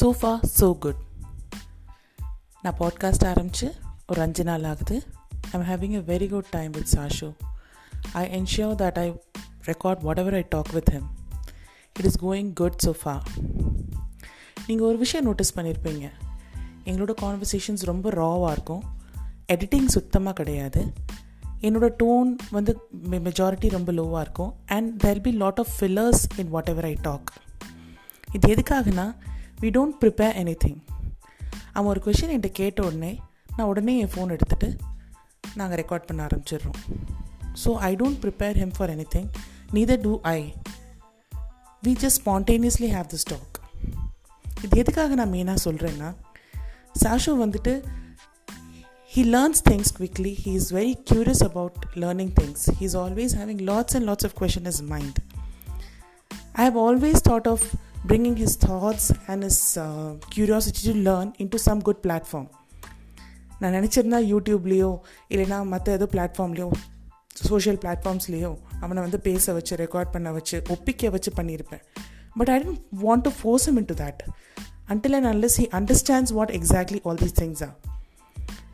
So far so good நான் podcast ஆரம்பித்து ஒரு அஞ்சு நாள் ஆகுது. I'm having a very good time with Sashu I ensure that I record whatever I talk with him it is going good so far நீங்கள் ஒரு விஷயம் notice பண்ணியிருப்பீங்க எங்களோட கான்வர்சேஷன்ஸ் ரொம்ப ராவாக இருக்கும். எடிட்டிங் சுத்தமாக கிடையாது. என்னோட டோன் வந்து மெஜாரிட்டி ரொம்ப லோவாக இருக்கும். And there be lot of fillers in whatever I talk இது எதுக்காகனா we don't prepare anything அவன் ஒரு கொஷின் என்கிட்ட கேட்ட உடனே நான் உடனே என் ஃபோன் எடுத்துகிட்டு நாங்கள் ரெக்கார்ட் பண்ண ஆரம்பிச்சிடுறோம். So I don't prepare him for anything neither do I we just spontaneously have this talk இது எதுக்காக நான் மெயினாக சொல்கிறேன்னா சாஷு வந்துட்டு he learns things quickly he is very curious about learning things he is always having lots and lots of question is mind I have always thought of bringing his thoughts and his uh, curiosity to learn into some good platform நான் நினச்சிருந்தா யூடியூப்லேயோ இல்லைனா மற்ற ஏதோ பிளாட்ஃபார்ம்லேயோ social பிளாட்ஃபார்ம்ஸ்லேயோ அவனை வந்து பேச வச்சு record பண்ண வச்சு ஒப்பிக்க வச்சு பண்ணியிருப்பேன் but I didn't want to force him into that until and unless he understands what exactly all these things R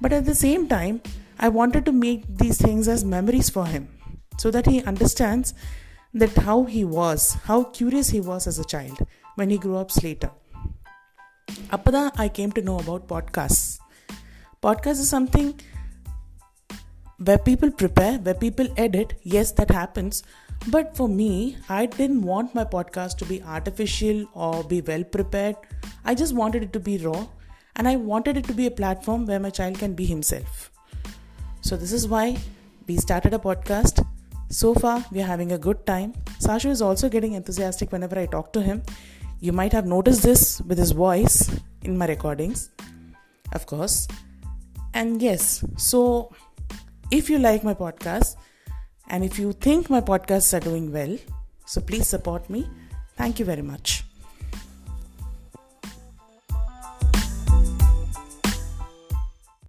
But at the same time, I wanted to make these things as memories for him so that he understands that how he was, how curious he was as a child when he grew up later. Apada, I came to know about podcasts. Podcast is something where people prepare, where people edit. Yes, that happens. But for me, I didn't want my podcast to be artificial or be well prepared. I just wanted it to be raw and I wanted it to be a platform where my child can be himself. So, this is why we started a podcast. So far, we are having a good time. Sashu is also getting enthusiastic whenever I talk to him. You might have noticed this with his voice in my recordings, of course. And yes, so if you like my podcast and if you think my podcasts are doing well, so please support me. Thank you very much.